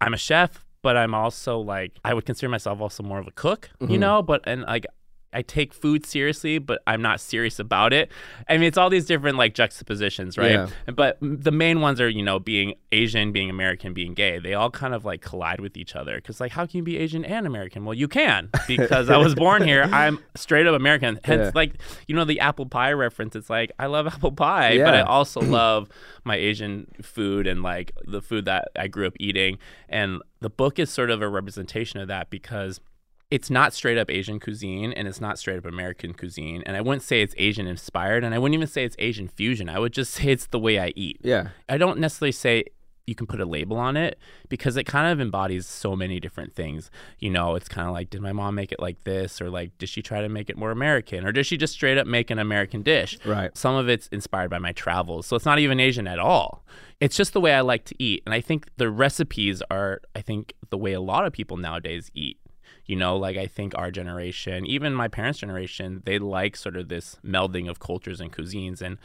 I'm a chef. But I'm also like I would consider myself also more of a cook, you Mm-hmm. know. But and like I take food seriously, but I'm not serious about it. I mean, it's all these different like juxtapositions, right? Yeah. But the main ones are, you know, being Asian, being American, being gay. They all kind of like collide with each other. Because, like, how can you be Asian and American? Well, you can because I was born here. I'm straight up American. Hence, Yeah. like, you know, the apple pie reference. It's like, I love apple pie, but I also love my Asian food and like the food that I grew up eating. And the book is sort of a representation of that because it's not straight up Asian cuisine and it's not straight up American cuisine. And I wouldn't say it's Asian inspired and I wouldn't even say it's Asian fusion. I would just say it's the way I eat. Yeah. I don't necessarily say you can put a label on it because it kind of embodies so many different things. You know, it's kind of like, did my mom make it like this? Or like, did she try to make it more American? Or did she just straight up make an American dish? Right. Some of it's inspired by my travels. So it's not even Asian at all. It's just the way I like to eat. And I think the recipes are, I think, the way a lot of people nowadays eat. You know, like I think our generation, even my parents' generation, they like sort of this melding of cultures and cuisines. And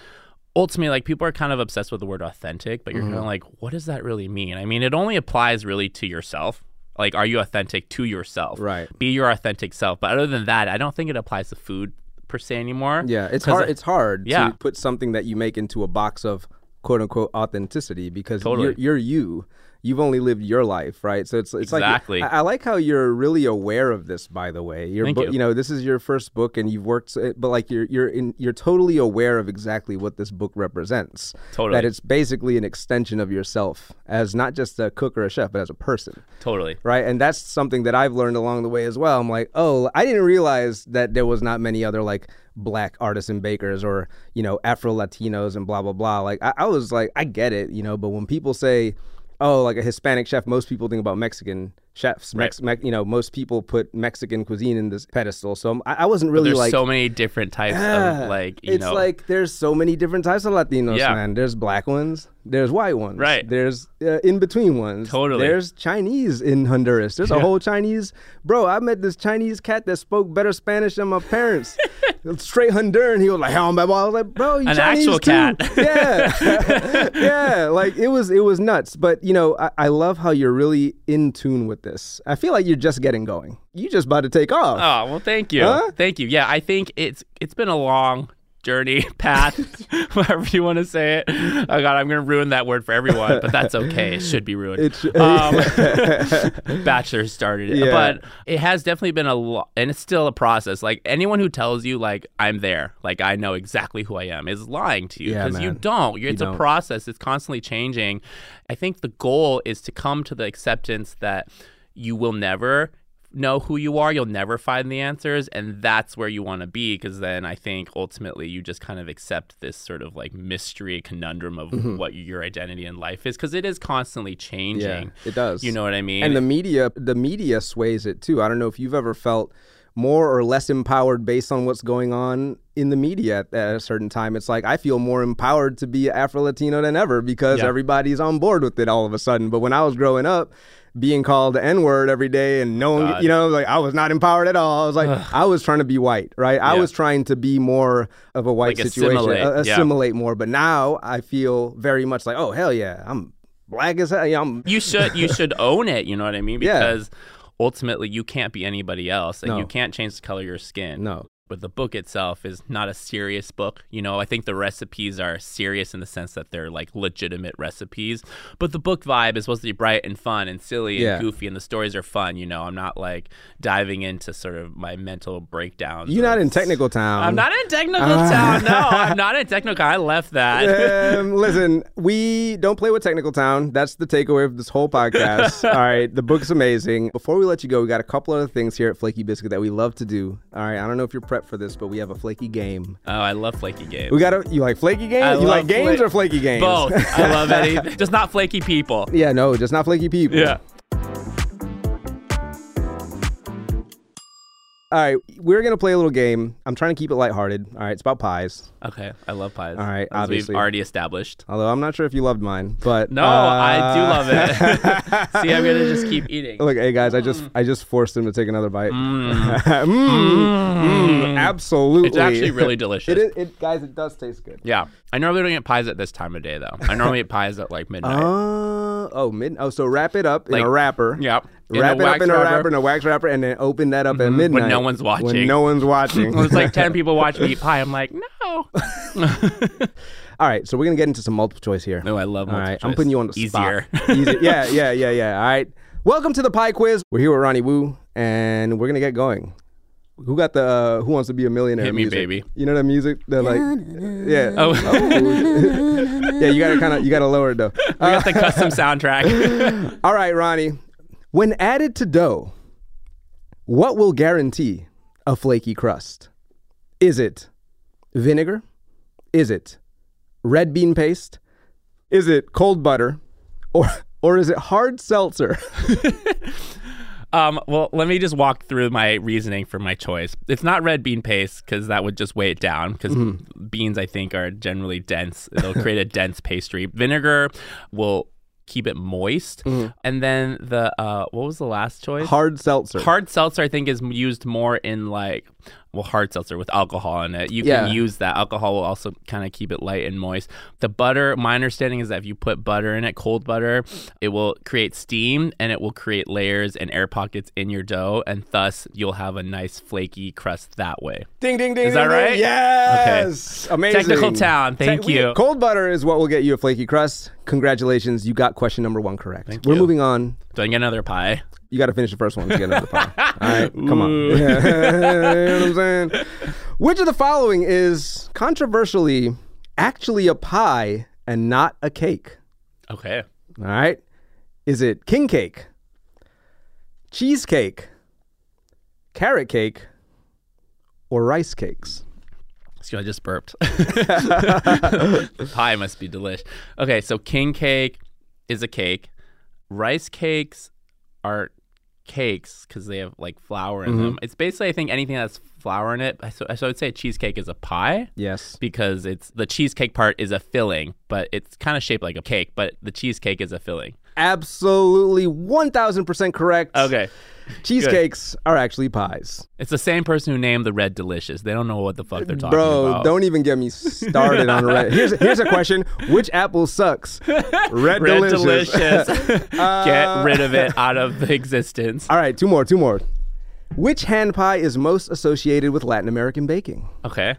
ultimately, like people are kind of obsessed with the word authentic, but you're kind of mm-hmm. like, what does that really mean? I mean, it only applies really to yourself. Like, are you authentic to yourself? Right. Be your authentic self. But other than that, I don't think it applies to food per se anymore. Yeah, it's hard. It's hard Yeah. to put something that you make into a box of quote unquote authenticity because Totally. you're, you're you. You've only lived your life, right? So it's it's Exactly. like I, I like how you're really aware of this. By the way, your Thank book, you. know, this is your first book, and you've worked, but like you're you're in, you're totally aware of exactly what this book represents. Totally. that it's basically an extension of yourself as not just a cook or a chef, but as a person Totally. right? And that's something that I've learned along the way as well. I'm like, oh, I didn't realize that there was not many other like black artisan bakers or you know Afro Latinos and blah blah blah. Like I, I was like, I get it, you know, but when people say, oh, like a Hispanic chef, most people think about Mexican chefs. Mex- Mex- you know, most people put Mexican cuisine in this pedestal. So I, I wasn't really There's like. so many different types Yeah. of like, you it's know. like there's so many different types of Latinos, Yeah. man. There's black ones, there's white ones, Right. There's uh, in between ones. Totally. There's Chinese in Honduras. There's a whole Chinese. Bro, I met this Chinese cat that spoke better Spanish than my parents. Straight Honduran. He was like, "How am I?" I was like, "Bro, you An Chinese actual too." cat. yeah, yeah. Like it was, it was nuts. But you know, I, I love how you're really in tune with this. I feel like you're just getting going. You just about to take off. Oh well, thank you, Huh? thank you. Yeah, I think it's it's been a long journey, path, whatever you want to say it. Oh God, I'm gonna ruin that word for everyone, but that's okay. It should be ruined. It sh- um, Bachelor started it, Yeah. but it has definitely been a lot, and it's still a process. Like anyone who tells you like I'm there, like I know exactly who I am, is lying to you Yeah, because you don't. It's a don't. process. It's constantly changing. I think the goal is to come to the acceptance that you will never know who you are. You'll never find the answers. And that's where you want to be. Because then I think ultimately you just kind of accept this sort of like mystery conundrum of Mm-hmm. what your identity in life is. Because it is constantly changing. Yeah, it does. You know what I mean? And the media, the media sways it too. I don't know if you've ever felt more or less empowered based on what's going on in the media at, at a certain time. It's like I feel more empowered to be Afro Latino than ever because Yeah. everybody's on board with it all of a sudden. But when I was growing up, being called the N word every day and no one, God. you know, like I was not empowered at all. I was like, I was trying to be white, right? I Yeah. was trying to be more of a white Like situation, assimilate, a- yeah. more. But now I feel very much like, oh hell yeah, I'm black as hell. Yeah, I'm you should you should own it. You know what I mean? Yeah. Because ultimately you can't be anybody else. Like No. you can't change the color of your skin. no. But the book itself is not a serious book. You know, I think the recipes are serious in the sense that they're like legitimate recipes. But the book vibe is supposed to be bright and fun and silly and goofy, and the stories are fun. You know, I'm not like diving into sort of my mental breakdowns. You're not in technical town. I'm not in technical town. No, I'm not in technical. I left that. um, listen, we don't play with Technical Town. That's the takeaway of this whole podcast. All right, the book's amazing. Before we let you go, we got a couple other things here at Flaky Biscuit that we love to do. All right, I don't know if you're prep for this, but we have a flaky game. Oh, I love flaky games. We got to You like flaky games? I you like games fla- or flaky games? Both. I love anything. Just not flaky people. yeah, no, just not flaky people. Yeah. All right, we're gonna play a little game. I'm trying to keep it lighthearted. All right, it's about pies. Okay. I love pies. All right, As obviously. we've already established. Although I'm not sure if you loved mine, but No, uh, I do love it. See, I'm gonna just keep eating. Look, hey guys, I just I just forced him to take another bite. Mm. Mm, mm, absolutely, It's actually really delicious. It is, it guys, it does taste good. Yeah. I normally don't get pies at this time of day though. I normally eat pies at like midnight. Uh, oh, mid. Oh, so wrap it up Like- in a wrapper. Yep. In Wrap it up wax in a wrapper. wrapper, in a wax wrapper, and then open that up at midnight when no one's watching. When watching. no one's watching. When it's like 10 people watch me eat pie. I'm like, no. All right, so we're gonna get into some multiple choice here. No, I love All right, multiple I'm putting you on the Easier. spot. Easy. Yeah, yeah, yeah, yeah. All right. Welcome to the pie quiz. We're here with Ronnie Woo, and we're gonna get going. Who got the uh, Who Wants to Be a Millionaire? Hit me, music? baby. You know that music? That like, yeah. Oh. yeah. You gotta kind of you gotta lower it though. We got the custom soundtrack. All right, Ronnie. When added to dough, what will guarantee a flaky crust? Is it vinegar? Is it red bean paste? Is it cold butter? Or or is it hard seltzer? Um, well, let me just walk through my reasoning for my choice. It's not red bean paste because that would just weigh it down. Because Mm-hmm. beans, I think, are generally dense. It'll create a dense pastry. Vinegar will keep it moist, and then the uh, what was the last choice? Hard seltzer. Hard seltzer, I think, is used more in like, well, hard seltzer with alcohol in it. You Yeah. can use that. Alcohol will also kind of keep it light and moist. The butter, my understanding is that if you put butter in it, cold butter, it will create steam and it will create layers and air pockets in your dough, and thus you'll have a nice flaky crust that way. Ding ding ding. Is that ding, ding. right? Yes. Amazing. Technical town. Thank we- you. Cold butter is what will get you a flaky crust. Congratulations, you got question number one correct. Thank We're you. moving on. Do I get another pie? You got to finish the first one to get another pie. All right, come on. you know what I'm saying? Which of the following is controversially actually a pie and not a cake? Okay. All right. Is it king cake, cheesecake, carrot cake, or rice cakes? Excuse me, I just burped. The pie must be delish. Okay, so king cake is a cake. Rice cakes are cakes because they have like flour in Mm-hmm. them. It's basically, I think, anything that's flour in it. So, so I would say a cheesecake is a pie Yes. because it's the cheesecake part is a filling, but it's kind of shaped like a cake, but the cheesecake is a filling. Absolutely 1000% correct. Okay. Cheesecakes are actually pies. It's the same person who named the red delicious. They don't know what the fuck they're talking Bro, about. Bro, don't even get me started on red. Here's here's a question: Which apple sucks? Red, Red delicious. delicious. Uh, get rid of it out of existence. All right, two more, two more. Which hand pie is most associated with Latin American baking? Okay.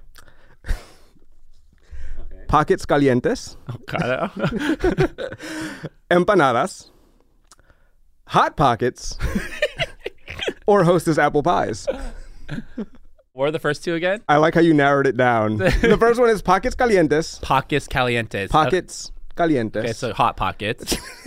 Pockets calientes, Got it. empanadas, hot pockets, or Hostess apple pies. What are the first two again? I like how you narrowed it down. the first one is pockets calientes, Pockets calientes. pockets calientes. Okay, so hot pockets.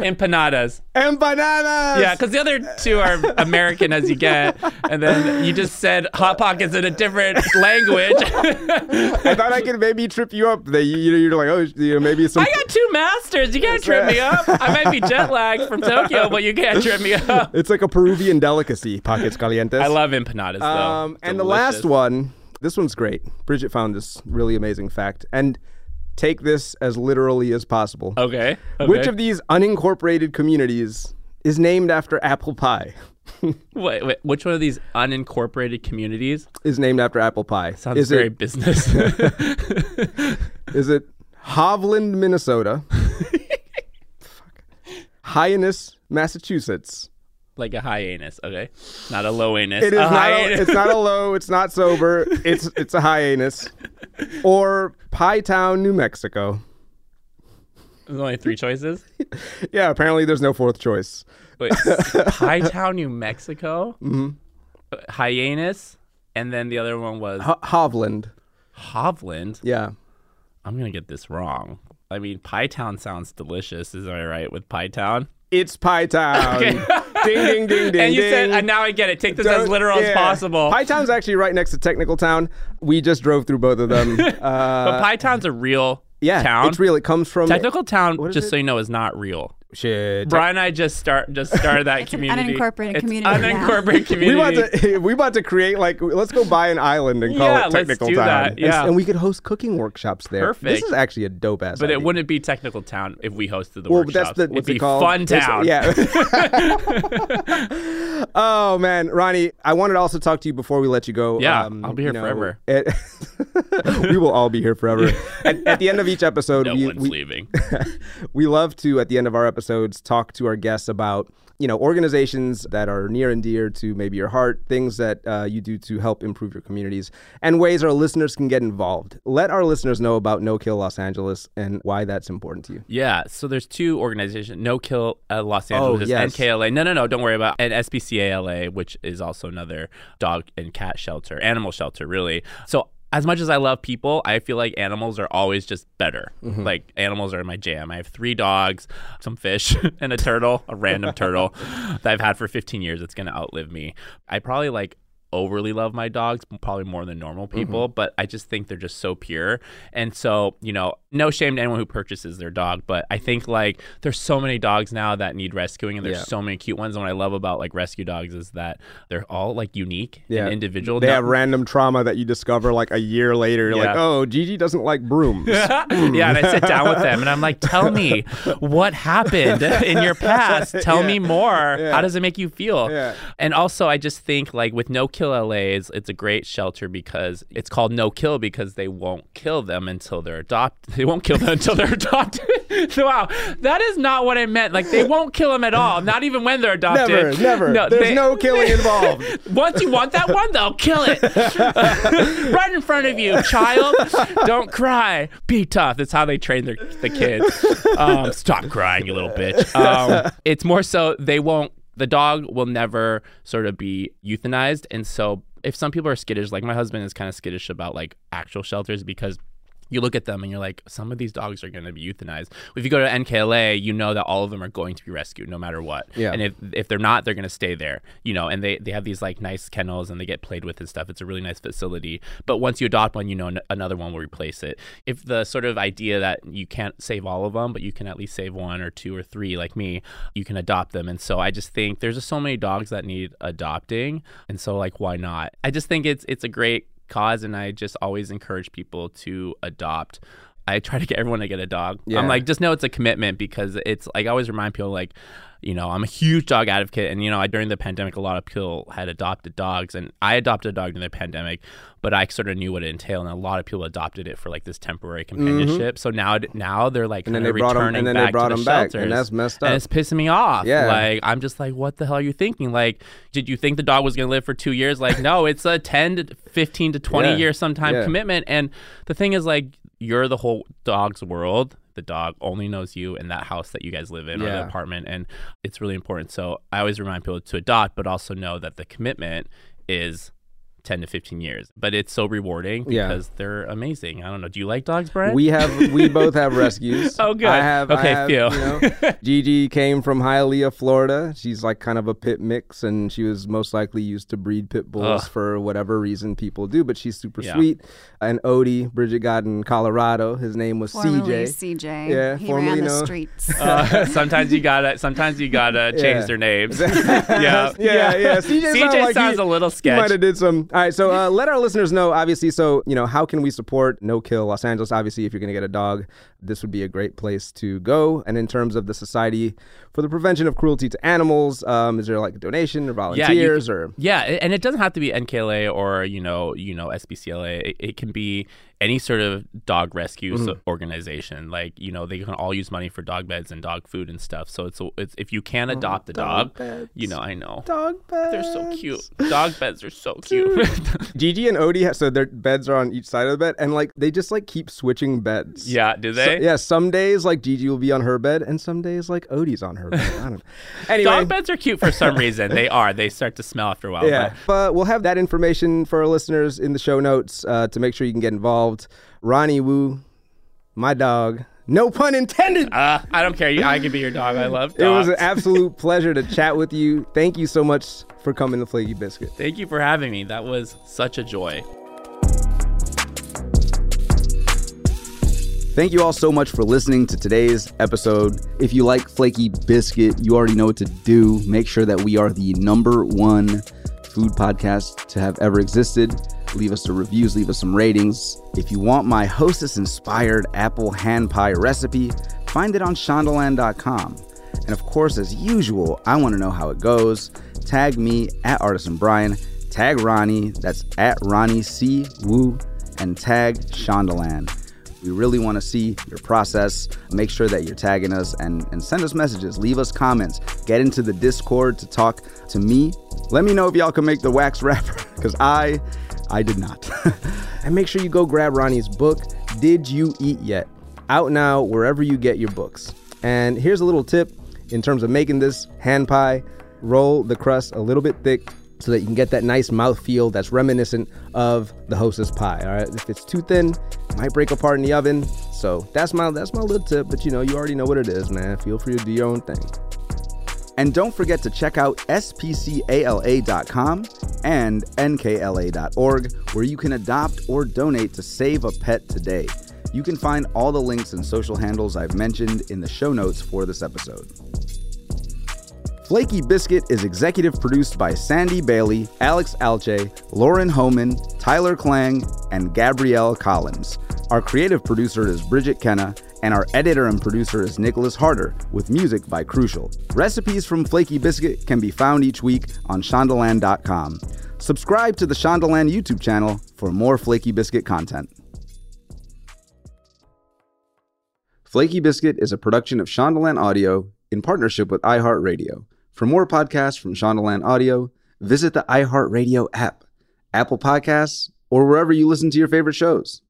Empanadas. empanadas. Yeah, because the other two are American as you get, and then you just said hot pockets in a different language. I thought I could maybe trip you up. That you, you're like, oh, you know, maybe some. I got two masters. You can't trip me up. I might be jet lagged from Tokyo, but you can't trip me up. It's like a Peruvian delicacy, pockets calientes. I love empanadas though. Um, and the last one, this one's great. Bridget found this really amazing fact, and take this as literally as possible. Okay. Which of these unincorporated communities is named after apple pie? wait, wait, which one of these unincorporated communities Is named after apple pie. sounds is very it business? is it Hovland, Minnesota? Fuck. Hyannis, Massachusetts. Like a high-anus, okay? Not a low anus. It is a not. A, it's not a low. It's not sober. It's it's a hyannis, or Pie Town, New Mexico. There's only three choices. Yeah, apparently there's no fourth choice. Wait, Pie Town, New Mexico. Mm-hmm. Hyannis, and then the other one was Ho- Hovland. Hovland. Yeah. I'm gonna get this wrong. I mean, Pie Town sounds delicious. Is I right with Pie Town? It's Pie Town. Ding, ding, ding, ding. and you said, ding. and now I get it. Take this as Don't- literal as possible. Pie Town's actually right next to Technical Town. We just drove through both of them. but Uh, Pie Town's a real yeah, town. it's real. It comes from Technical Town, just it? so you know, is not real. Shit. Bryan and I just start just started that It's an community. unincorporated It's community now. Unincorporated We about to we about to create like let's go buy an island and call Yeah, it let's Technical do Town. that, And- yeah. and, we could host cooking workshops there. Perfect. This is actually a dope ass. but it wouldn't be Technical Town if we hosted the Well, workshops. that's the It'd be it called? Fun It's- Town. Yeah. oh man, Ronnie, I wanted to also talk to you before we let you go. Yeah, Um, I'll be here you know, forever. it- we will all be here forever. at, at the end of each episode, No we, one's we, leaving. we love to at the end of our episodes talk to our guests about you know organizations that are near and dear to maybe your heart things that uh, you do to help improve your communities and ways our listeners can get involved let our listeners know about no kill los angeles and why that's important to you Yeah, so there's two organizations: No Kill uh, Los Oh, Angeles yes. NKLA. No, no, no, don't worry about and SPCA LA, which is also another dog and cat shelter, animal shelter, really. So as much as I love people, I feel like animals are always just better. Mm-hmm. Like animals are my jam. I have three dogs, some fish, and a turtle, a random turtle that I've had for 15 years. It's gonna outlive me. I probably like overly love my dogs probably more than normal Mm-hmm. people but i just think they're just so pure and so you know no shame to anyone who purchases their dog but i think like there's so many dogs now that need rescuing and there's Yeah. so many cute ones and what i love about like rescue dogs is that they're all like unique Yeah. and individual they No- have random trauma that you discover like a year later You're like oh gigi doesn't like brooms yeah, and I sit down with them and I'm like, tell me what happened in your past. Tell me more. Yeah. How does it make you feel? Yeah. And also, I just think like with No Kill LA's, it's a great shelter because it's called No Kill because they won't kill them until they're adopted. They won't kill them until they're adopted. wow, that is not what I meant. Like they won't kill them at all. Not even when they're adopted. never never No, there's they- no killing involved once you want that one, they'll kill it. right in front of you, child. Don't cry. Be tough. That's how they train their, the kids. Um, stop crying, you little bitch. Um, it's more so they won't, the dog will never sort of be euthanized. And so if some people are skittish, like my husband is kind of skittish about like actual shelters because you look at them and you're like, some of these dogs are going to be euthanized. If you go to NKLA, you know that all of them are going to be rescued no matter what. Yeah. And if if they're not, they're going to stay there. You know, and they they have these like nice kennels and they get played with and stuff. It's a really nice facility. But once you adopt one, you know n- another one will replace it. If the sort of idea that you can't save all of them, but you can at least save one or two or three, like me, you can adopt them. And so I just think there's just so many dogs that need adopting, and so like why not? I just think it's it's a great cause and I just always encourage people to adopt. I try to get everyone to get a dog. Yeah. I'm like, just know it's a commitment because it's like I always remind people like, you know, I'm a huge dog advocate and you know, I, during the pandemic a lot of people had adopted dogs and I adopted a dog during the pandemic, but I sort of knew what it entailed and a lot of people adopted it for like this temporary companionship. So now now they're like Mm-hmm. And then they brought 'em- returning and then they back brought to the 'em back, and that's messed up, And it's pissing me off. Yeah. Like I'm just like, what the hell are you thinking? Like, did you think the dog was gonna live for two years? Like, no, it's a ten to fifteen to twenty Yeah. year sometime Yeah. commitment. And the thing is, like, you're the whole dog's world. The dog only knows you and that house that you guys live in or the apartment, and it's really important. So I always remind people to adopt, but also know that the commitment is. 10 to 15 years but it's so rewarding Yeah. because they're amazing i don't know do you like dogs bryan We have we both have rescues. Oh, good. I have. I Okay, have, phew. You know, Gigi came from Hialeah, Florida. She's like kind of a pit mix, and she was most likely used to breed pit bulls Ugh. for whatever reason people do. But she's super Yeah. sweet. And Odie, Bridget got in Colorado. His name was Formerly CJ. CJ. Yeah, he formerly ran the known- streets. Uh, sometimes you gotta sometimes you gotta change Yeah. their names yeah yeah, yeah. CJ, CJ like sounds he- a little He sketch. might have did some. All right, so uh, let our listeners know. Obviously, so you know, how can we support No Kill Los Angeles? Obviously, if you're going to get a dog, this would be a great place to go. And in terms of the Society for the Prevention of Cruelty to Animals, um, is there like a donation or Yeah, you volunteers or? yeah, and it doesn't have to be NKLA or you know you know SPCALA. It, it can be any sort of dog rescue Mm-hmm. organization. Like you know they can all use money for dog beds and dog food and stuff. So it's, a- it's if you can adopt a Oh, dog dog, beds. you know I know Dog beds. they're so cute. Dog beds are so cute. Gigi and Odie, ha- so their beds are on each side of the bed, and like they just like keep switching beds. yeah, do So- they? yeah, some days like Gigi will be on her bed, and some days like Odie's on her bed. I don't know. Anyway, Dog beds are cute for some reason. They are. They start to smell after a while. Yeah, but- but we'll have that information for our listeners in the show notes uh, to make sure you can get involved. Ronnie Woo, my dog, No pun intended. Uh, I don't care. I can be your dog. I love dogs. It was an absolute pleasure to chat with you. Thank you so much for coming to Flaky Biscuit. Thank you for having me. That was such a joy. Thank you all so much for listening to today's episode. If you like Flaky Biscuit, you already know what to do. Make sure that we are the number one food podcast to have ever existed. Leave us some reviews, leave us some ratings. If you want my hostess inspired apple hand pie recipe, find it on shondaland.com. And of course, as usual, I want to know how it goes. Tag me at Artisan Bryan, tag Ronnie, that's at Ronnie C. Woo, and tag Shondaland. We really want to see your process. Make sure that you're tagging us and, and send us messages, leave us comments, get into the Discord to talk to me. Let me know if y'all can make the wax wrapper, because I I did not. and make sure you go grab Ronnie's book, Did You Eat Yet? Out now wherever you get your books. And here's a little tip in terms of making this hand pie roll the crust a little bit thick so that you can get that nice mouth feel that's reminiscent of the hostess pie. All right. If it's too thin, it might break apart in the oven. So that's my that's my little tip. But you know, you already know what it is, man. Feel free to do your own thing. And don't forget to check out spcala.com and nkla.org, where you can adopt or donate to save a pet today. You can find all the links and social handles I've mentioned in the show notes for this episode. Flaky Biscuit is executive produced by Sandy Bailey, Alex Alche, Lauren Homan, Tyler Klang, and Gabrielle Collins. Our creative producer is Bridget Kenna, and our editor and producer is Nicholas Harder, with music by Crucial. Recipes from Flaky Biscuit can be found each week on shondaland.com. Subscribe to the Shondaland YouTube channel for more Flaky Biscuit content. Flaky Biscuit is a production of Shondaland Audio in partnership with iHeartRadio. For more podcasts from Shondaland Audio, visit the iHeartRadio app, Apple Podcasts, or wherever you listen to your favorite shows.